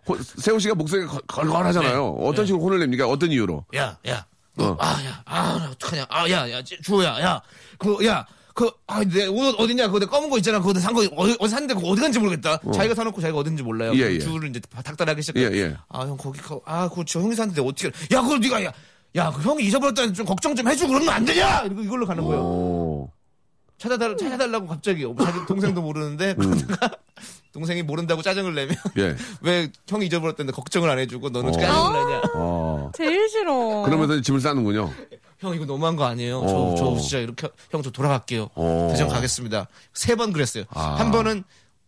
호- 세호 씨가 목소리가 걸- 걸걸하잖아요. 어떤 식으로 혼을 냅니까? 어떤 이유로? 야, 야, 어. 너, 아, 야, 아, 나 어떡하냐. 아, 야, 야, 주호야, 야, 그, 야, 그, 아, 내 옷 어딨냐? 그거 내 검은 거 있잖아. 그거 내산 거, 어디, 어디 샀는데 그거 어디 간지 모르겠다. 자기가 사놓고 자기가 어딘지 몰라요. 예, 그 예. 주를 이제 닥달하기 시작해. 예, 예. 아, 형, 거기, 거, 아, 그거 저 형이 샀는데 어떻게, 야, 그걸 네가, 야, 야, 그 형이 잊어버렸다는데 좀 걱정 좀 해주고 그러면 안 되냐? 이걸로 가는 거예요. 오. 찾아달, 찾아달라고 갑자기. 뭐 자기 동생도 모르는데, 그러다가 동생이 모른다고 짜증을 내면, 음. 예. 왜 형이 잊어버렸다는데 걱정을 안 해주고 너는 어. 짜증을 내냐. 어. 제일 싫어. 그러면서 짐을 싸는군요. 형 이거 너무한 거 아니에요? 어. 저, 저 진짜 이렇게 형 저 돌아갈게요. 어. 대전 가겠습니다. 세 번 그랬어요. 아. 음. 한 번은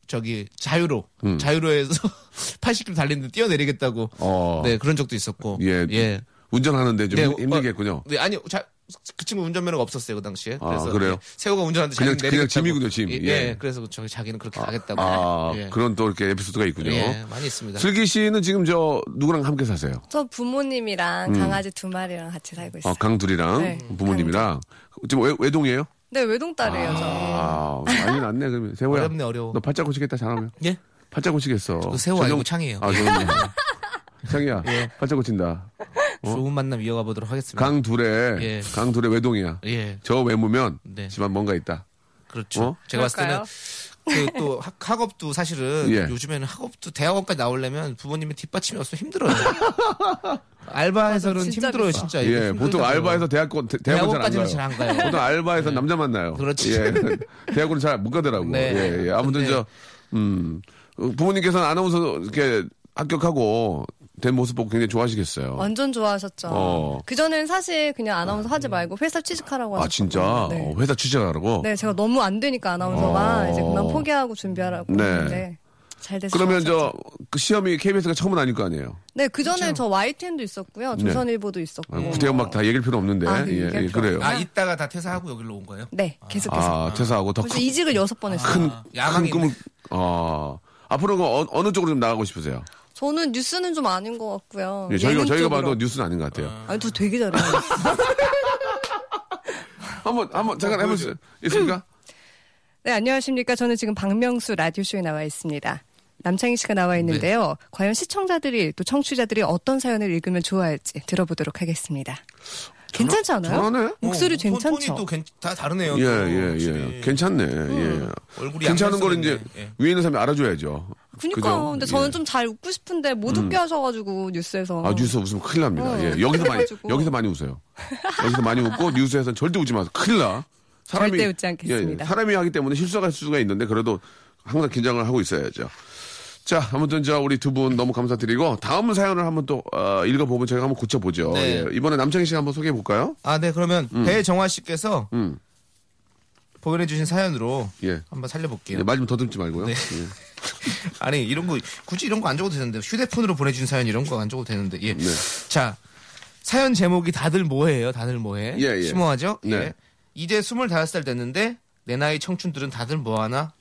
저기 자유로 자유로에서 80km 달리는데 뛰어내리겠다고 어. 네 그런 적도 있었고 예. 예. 운전하는데 좀 네, 힘- 힘들겠군요. 어, 네 아니 자, 그 친구 운전면허가 없었어요 그 당시에. 아, 그래서 그래요? 예, 세호가 운전하는데 그냥- 그냥. 짐이군요, 짐. 예, 예. 예, 그래서 저기 자기는 그렇게 가겠다고. 아, 예. 그런 또 이렇게 에피소드가 있군요. 예, 많이 있습니다. 슬기 씨는 지금 저 누구랑 함께 사세요? 저 부모님이랑 강아지 두 마리랑 같이 살고 있어요. 음. 어, 강둘이랑 네, 부모님이랑 지금 외, 외동이에요? 네, 외동딸이에요, 저. 아, 많이 낫네 그러면 세호야. 어렵네, 어려워. 너 팔자 고치겠다 잘하면. 예? 팔자 고치겠어. 그 세호 아니고 창이에요. 아, 저는 창이야. 팔자 고친다. 좋은 만남 이어가 보도록 하겠습니다. 강둘의 예. 강둘의 외동이야. 예, 저 외모면 네. 집안 뭔가 있다. 그렇죠. 어? 제가 봤을 때는 그럴까요? 그또 학업도 사실은 예. 요즘에는 학업도 대학원까지 나오려면 부모님의 뒷받침이 없으면 힘들어요. 알바에서는 진짜 힘들어요, 비싸. 진짜. 예. 보통 알바에서 대학원 대- 대학원 대학원까지는 잘잘안안 가요. 가요. 보통 알바에서 남자 만나요. 그렇지. 예. 대학원은 잘 못 가더라고. 네. 예, 예. 아무튼 근데- 저 음. 어, 부모님께서는 아나운서 이렇게 합격하고 된 모습 보고 굉장히 좋아하시겠어요. 완전 좋아하셨죠. 어. 그전엔 사실 그냥 아나운서 하지 말고 회사 취직하라고 아, 하셨거든요. 진짜? 네. 어, 회사 취직하라고? 네, 제가 너무 안 되니까 아나운서가 어. 이제 그만 포기하고 준비하라고 네. 했는데 잘 됐어요. 그러면 저, 그 시험이 KBS가 처음은 아닐 거 아니에요? 네, 그 전에 저 YTN도 있었고요. 조선일보도 있었고. 아, 구태여 막다 얘기할 필요 없는데. 아, 그 예, 예, 그래요. 아, 이따가 다 퇴사하고 여기로 온 거예요? 네, 계속해서. 아, 퇴사하고 더 벌써 큰, 이직을 여섯 번 했어요. 큰, 아, 큰 야망이 꿈을, 어, 앞으로는 어, 어느 쪽으로 좀 나가고 싶으세요? 저는 뉴스는 좀 아닌 것 같고요. 예, 저희가, 저희가. 봐도 뉴스는 아닌 것 같아요. 아니, 저 되게 잘해요. 한번, 한번, 잠깐 해볼 수 있습니까? 네, 안녕하십니까. 저는 지금 박명수 라디오쇼에 나와 있습니다. 남창희 씨가 나와 있는데요. 과연 시청자들이 또 청취자들이 어떤 사연을 읽으면 좋아할지 들어보도록 하겠습니다. 괜찮지 않아요? 잘하네. 목소리 어, 톤- 괜찮죠? 톤이 또 괜- 다 다르네요. 예, 또 예, 예. 확실히. 괜찮네. 예. 얼굴이 괜찮은 걸 이제. 예. 위에 있는 사람이 알아줘야죠. 그니까요. 그죠? 근데 예. 저는 좀잘 웃고 싶은데 못 웃게 하셔가지고 뉴스에서. 아, 뉴스 웃으면 큰일 납니다. 어, 예. 여기서 많이. 여기서 많이 웃어요. 여기서 많이 웃고, 뉴스에서는 절대 웃지 마세요. 큰일 나. 사람이. 절대 웃지 않겠습니다. 예, 사람이 하기 때문에 실수가 할 수가 있는데, 그래도 항상 긴장을 하고 있어야죠. 자, 아무튼 저 우리 두 분 너무 감사드리고, 다음 사연을 한번 또, 어, 읽어보면 저희가 한번 고쳐보죠. 네. 예. 이번에 남창희 씨가 한번 소개해 볼까요? 아, 네, 그러면 배정화 씨께서 음. 보내주신 사연으로 예. 한번 살려볼게요. 예, 말좀 더듬지 말고요. 네. 예. 아니 이런 거 굳이 이런 거 안 적어도 되는데 휴대폰으로 보내준 사연 이런 거 안 적어도 되는데 예. 네. 자 사연 제목이 다들 뭐해요? 다들 뭐해? 예, 예. 심오하죠? 네. 예. 이제 25살 됐는데 내 나이 청춘들은 다들 뭐하나?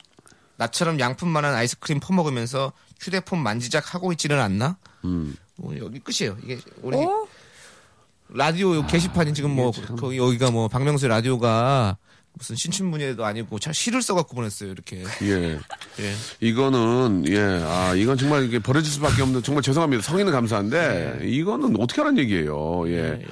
나처럼 양푼만한 아이스크림 퍼먹으면서 휴대폰 만지작 하고 있지는 않나? 음. 뭐 여기 끝이에요. 이게 우리 어? 라디오 요 게시판이 지금 뭐 거기 여기가 뭐 박명수 라디오가 무슨 신춘문예도 아니고 차 시를 써갖고 보냈어요 이렇게. 예. 예. 이거는 예, 아 이건 정말 이게 버려질 수밖에 없는 정말 죄송합니다. 성인은 감사한데 이거는 어떻게 하는 얘기예요. 예.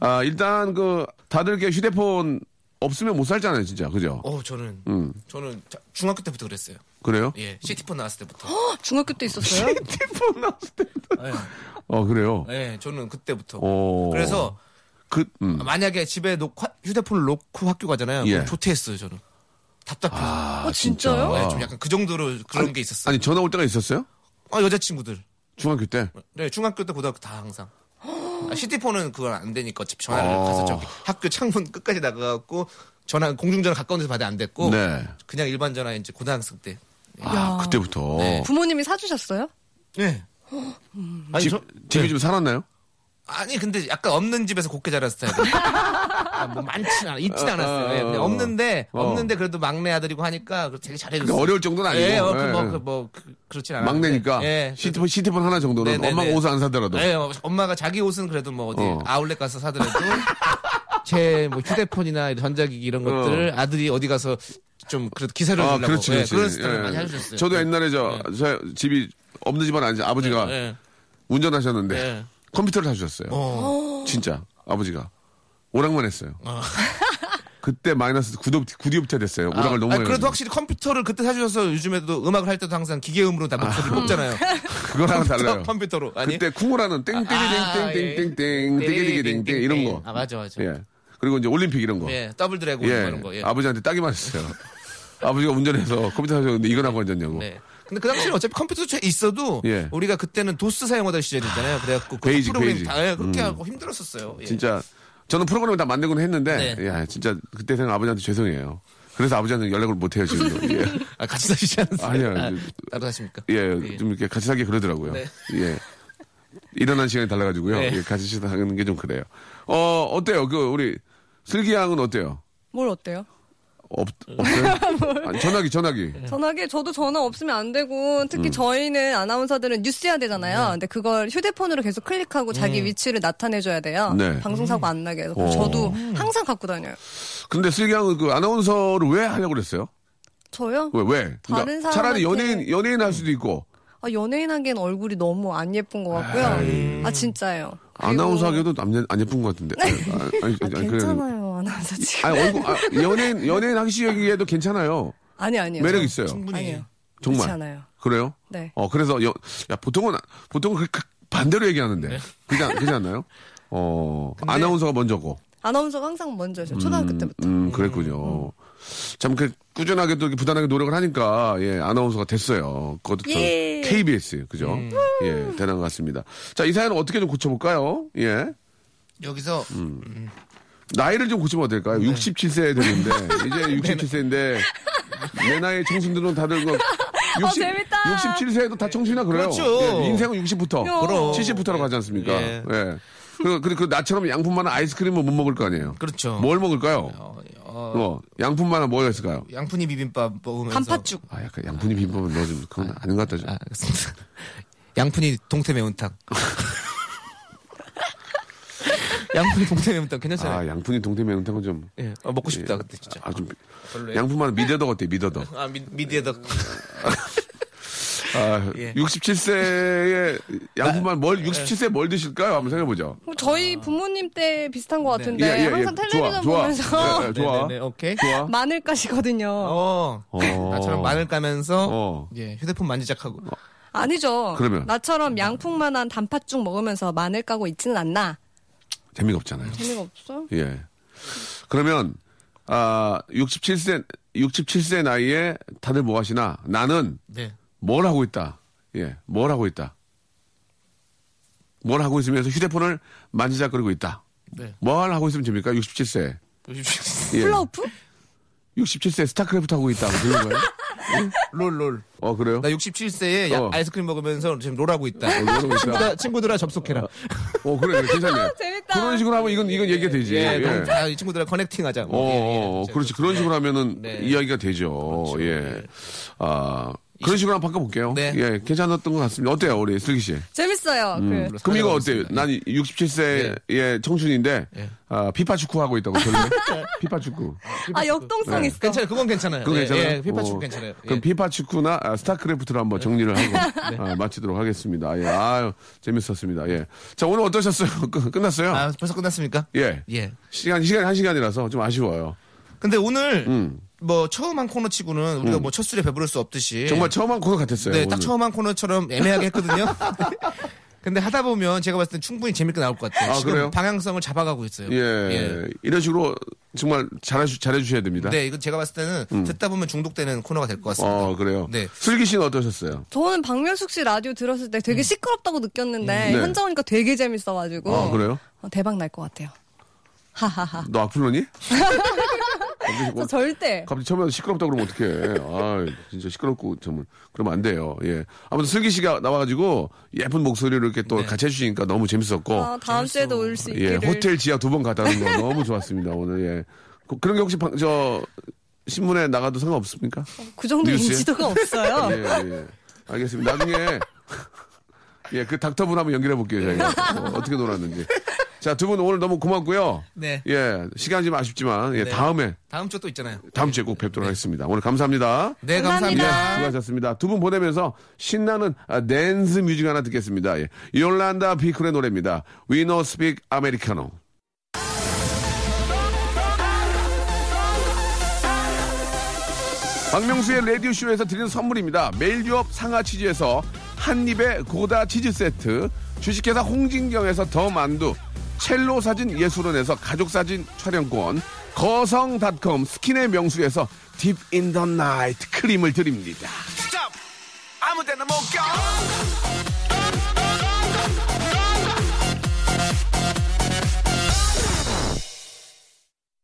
아 일단 그 다들 이렇게 휴대폰 없으면 못 살잖아요, 진짜 그죠? 어 저는 음 저는 자- 중학교 때부터 그랬어요. 그래요? 예, 시티폰 나왔을 때부터. 중학교 때 있었어요? 예, 어 그래요. 예, 저는 그때부터. 어 그래서 그 음. 만약에 집에 놓고 하- 휴대폰을 놓고 학교 가잖아요. 예. 그럼 조퇴했어요, 저는. 답답해서. 아, 어, 진짜요? 예, 좀 약간 그 정도로 그런 게 있었어요. 아니 전화 올 때가 있었어요? 아, 여자친구들. 중학교 때. 네, 중학교 때 고등학교 다 항상. 아, 시티폰은 그건 안 되니까 어차피 전화를 어. 가서 저기 학교 창문 끝까지 나가갖고 전화 공중전화 가까운 데서 받아 안 됐고 네. 그냥 일반 전화 이제 고등학생 때 아 그때부터. 네. 부모님이 사주셨어요? 네. 아니, 집, 저- 집이 네. 좀 살았나요? 아니 근데 약간 없는 집에서 곱게 자란 스타일. 아, 뭐 많진 않아, 있진 않았어요. 예, 근데 어. 없는데 어. 없는데 그래도 막내 아들이고 하니까 되게 잘해줬어요. 그러니까 어려울 정도는 아니고. 예, 어, 그, 예. 뭐, 그, 뭐, 그, 그렇진 않아요. 막내니까 예. 시티폰, 시티폰 하나 정도는 네네네. 엄마가 옷을 안 사더라도. 예, 어, 엄마가 자기 옷은 그래도 뭐 어디 어. 아울렛 가서 사더라도 제 뭐 휴대폰이나 휴대기기 이런 것들을 아들이 어디 가서 좀 그래도 기사를 아, 주려고 그렇지, 예, 그렇지. 그런 스타일 예. 많이 해주셨어요. 저도 옛날에 저, 저 집이 없는 집안 아니 아버지가 예. 운전하셨는데 예. 컴퓨터를 사주셨어요. 어. 진짜 아버지가 오락만 했어요. 어. 그때 마이너스 9도, 9디부터 됐어요. 오락을 아, 너무 아니, 많이 그래도. 확실히 컴퓨터를 그때 사주셔서 요즘에도 음악을 할 때도 항상 기계음으로 다 목소리를 뽑잖아요. 그거랑 달라요. 컴퓨터로 아니 그때 쿵후라는 땡땡땡땡땡땡땡 땡땡땡땡 이런 거. 아 맞아 맞아. 예. 그리고 이제 올림픽 이런 거. 예, Double Dragon 예. 이런 거. 예. 아버지한테 딱이 맞았어요. 아버지가 운전해서 컴퓨터 사줬는데 이건 하고 앉았냐고. 네. 근데 그 당시에는 어차피 컴퓨터 차 있어도 예. 우리가 그때는 도스 사용하던 시절이잖아요. 그래갖고 그 BASIC, 프로그램 BASIC. 다 예, 그렇게 음. 하고 힘들었었어요. 예. 진짜 저는 프로그램을 다 만들곤 했는데 네. 야 진짜 그때 생각 아버지한테 죄송해요. 그래서 아버지한테 연락을 못 해요 지금도. 예. 아, 같이 사시지 않으세요? 아니요. 아, 따로 사십니까? 예, 좀 이렇게 같이 살기 그러더라고요. 네. 예. 일어난 시간이 달라가지고요. 네. 예, 같이 사는 게 좀 그래요. 어, 어때요? 그, 우리, 슬기 양은 어때요? 뭘 어때요? 없, 없어요? 아니, 전화기, 전화기. 전화기 저도 전화 없으면 안 되고 특히 음. 저희는 아나운서들은 뉴스 해야 되잖아요. 네. 근데 그걸 휴대폰으로 계속 클릭하고 자기 위치를 나타내줘야 돼요. 음. 네. 방송 사고 안 나게. 해서 어. 저도 항상 갖고 다녀요. 근데 슬기 양은 그 아나운서를 왜 하려고 그랬어요? 저요? 왜, 왜? 그러니까 다른 차라리 연예인, 연예인 할 수도 있고, 아, 연예인 하기엔 얼굴이 너무 안 예쁜 것 같고요. 아 진짜요. 아나운서 하기에도 남, 안 예쁜 것 같은데. 아니, 아니, 아, 아니, 그래. 괜찮아요 아나운서 지금. 아니, 얼굴, 아, 연예인, 연예인 하기 시기에도 괜찮아요. 아니 아니요. 매력 있어요. 충분히. 아니요. 정말. 않아요. 그래요? 네. 어, 그래서, 여, 야, 보통은, 보통은 그, 그 반대로 얘기하는데. 그지, 않- 그지 않나요? 어, 근데- 아나운서가 먼저고. 아나운서가 항상 먼저죠. 초등학교 때부터. 음, 그랬군요. 참, 그, 꾸준하게 또 이렇게 부단하게 노력을 하니까, 예, 아나운서가 됐어요. 그것도 또 예. KBS, 그죠? 예, 대단한 것 같습니다. 자, 이 사연은 어떻게 좀 고쳐볼까요? 예. 여기서 나이를 좀 고치면 어떨까요? 네. 67세 되는데, 이제 67세인데, 내 나이 청순들은 다들 그, 60, 재밌다. 67세에도 다 청춘이나 그래요. 그렇죠. 예, 인생은 60부터, 그럼. 70부터라고 하지 않습니까? 예. 예. 그, 그, 그, 나처럼 양품 많은 아이스크림은 못 먹을 거 아니에요? 그렇죠. 뭘 먹을까요? 어, 어, 어, 양품 많은 뭐가 있을까요? 양푼이 비빔밥 먹으면서 단팥죽. 아, 약간 양푼이 비빔밥은 너 좀, 그건 아 닌 것 같다. 좀. 아, 알겠습니다. 양푼이 동태 매운탕. 양푼이 동태 매운탕 괜찮잖아요. 아, 양푼이 동태 매운탕은 좀. 예. 어, 먹고 싶다 그때 진짜. 아, 좀. 별로예요? 양품 많은 미더덕 어때, 미더덕? 아 미, 미디에다 아, 예. 67세에 양품 많은 뭘, 67세에 뭘 드실까요? 한번 생각해 보죠. 뭐 저희 부모님 때 비슷한 것 같은데 예, 예, 예. 항상 텔레비전 좋아, 보면서 좋아. 예, 예, 좋아. 네네네, 오케이. 좋아. 마늘 까시거든요. 어. 어. 나처럼 마늘 까면서 어. 예, 휴대폰 만지작하고. 아니죠. 그러면? 나처럼 양풍만한 단팥죽 먹으면서 마늘 까고 있지는 않나. 재미가 없잖아요. 재미가 없어? 예. 그러면, 아, 67세, 67세 나이에 다들 뭐 하시나? 나는 네. 뭘 하고 있다. 예, 뭘 하고 있다. 뭘 하고 있으면서 휴대폰을 만지작거리고 있다. 네. 뭘 하고 있으면 됩니까? 67세. 예. 플라우프? 67세 스타크래프트 하고 있다. 그런 거예요? 롤, 롤. 어, 그래요? 나 67세에 어. 아이스크림 먹으면서 지금 롤하고 있다. 어, 롤하고 있다. 친구들아, 친구들아 접속해라. 어, 그래, 그래, 괜찮네. 재밌다. 그런 식으로 하면 이건, 이건 얘기가 되지. 예, 예. 그럼 다이 친구들아 connecting 하자. 어, 뭐. 예, 예. 어, 자, 그렇지. 그런 식으로 하면은 네. 이야기가 되죠. 예. 아, 그런 식으로 한번 바꿔볼게요. 네. 예, 괜찮았던 것 같습니다. 어때요, 우리 슬기 씨? 재밌어요. 그 그럼 이거 어때요? 난 67세의 청춘인데, 예. 아, 피파 축구 하고 있다고, 저는. 피파 축구. 아 역동성 네. 있어. 괜찮아요. 그건 괜찮아요. 예, 괜찮아요? 예, 피파 축구 어. 괜찮아요. 그럼 예. 피파 축구나 아, 스타크래프트로 한번 정리를 하고 아, 마치도록 하겠습니다. 예, 아유, 재밌었습니다. 예. 자, 오늘 어떠셨어요? 끝- 끝났어요? 아, 벌써 끝났습니까? 예. 예. 시간, 시간 한 시간이라서 좀 아쉬워요. 근데 오늘 음. 뭐 처음 한 코너 치고는 우리가 뭐첫 술에 배부를 수 없듯이 정말 처음 한 코너 같았어요. 네, 오늘. 딱 처음 한 코너처럼 애매하게 했거든요. 근데 하다 보면 제가 봤을 때 충분히 재밌게 나올 것 같아요. 아, 지금 그래요? 방향성을 잡아가고 있어요. 예. 이런 식으로 정말 잘해, 잘해주셔야 됩니다. 네, 이거 제가 봤을 때는 듣다 보면 중독되는 코너가 될 것 같습니다. 어, 그래요. 네. 슬기 씨는 어떠셨어요? 저는 박명숙 씨 라디오 들었을 때 음. 되게 시끄럽다고 느꼈는데 네. 혼자 오니까 되게 재밌어가지고 아, 그래요? 어, 대박 날 것 같아요. 하하하. 너 악플러니? 갑자기, 저 절대. 갑자기 처음에 시끄럽다 그러면 어떡해. 아 진짜 시끄럽고, 좀, 그러면 안 돼요. 예. 아무튼 슬기 씨가 나와가지고 예쁜 목소리를 이렇게 또 같이 해주시니까 너무 재밌었고. 아, 다음 주에도 올수 예, 있기를. 호텔 지하 두 번 갔다는 거 너무 좋았습니다, 오늘. 예. 그- 그런 게 혹시 방- 저, 신문에 나가도 상관없습니까? 그 정도 뉴스에? 인지도가 없어요. 예, 예. 알겠습니다. 나중에, 예, 그 닥터분 한번 연결해 볼게요, 저희가. 어, 어떻게 놀았는지. 자, 두 분 오늘 너무 고맙고요. 네. 예, 시간이 좀 아쉽지만, 예, 네. 다음에, 다음 주 또 있잖아요. 다음 주에 꼭 뵙도록 하겠습니다. 오늘 감사합니다. 네, 감사합니다. 감사합니다. 수고하셨습니다. 두 분 보내면서 신나는 아, 댄스 뮤직 하나 듣겠습니다. 예. Yolanda Be Cool의 노래입니다. We No Speak Americano. 박명수의 라디오쇼에서 드리는 선물입니다. 매일 유업 상하 치즈에서 한입에 고다 치즈 세트, 주식회사 홍진경에서 더 만두, 첼로 사진 예술원에서 가족 사진 촬영권, 거성닷컴 스킨의 명수에서 Deep in the Night 크림을 드립니다. 아무 데나 못 가.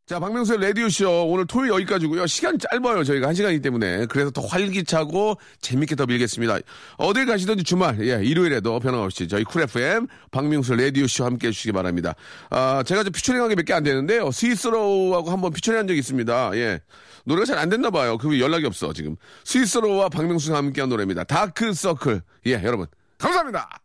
자, 박명수의 라디오쇼 오늘 토요일 여기까지고요. 시간 짧아요. 저희가 한 시간이기 때문에. 그래서 더 활기차고 재밌게 더 밀겠습니다. 어딜 가시든지 주말, 예, 일요일에도 변함없이 저희 쿨 FM 박명수 라디오쇼 함께 해주시기 바랍니다. 아, 제가 저 피처링한 게 몇 개 안 되는데요. 스윗소로우하고 한번 피처링 한 적이 있습니다. 예. 노래가 잘 안 됐나 봐요. 그 연락이 없어, 지금. 스윗소로우와 박명수가 함께 한 노래입니다. 다크 서클. 예, 여러분. 감사합니다.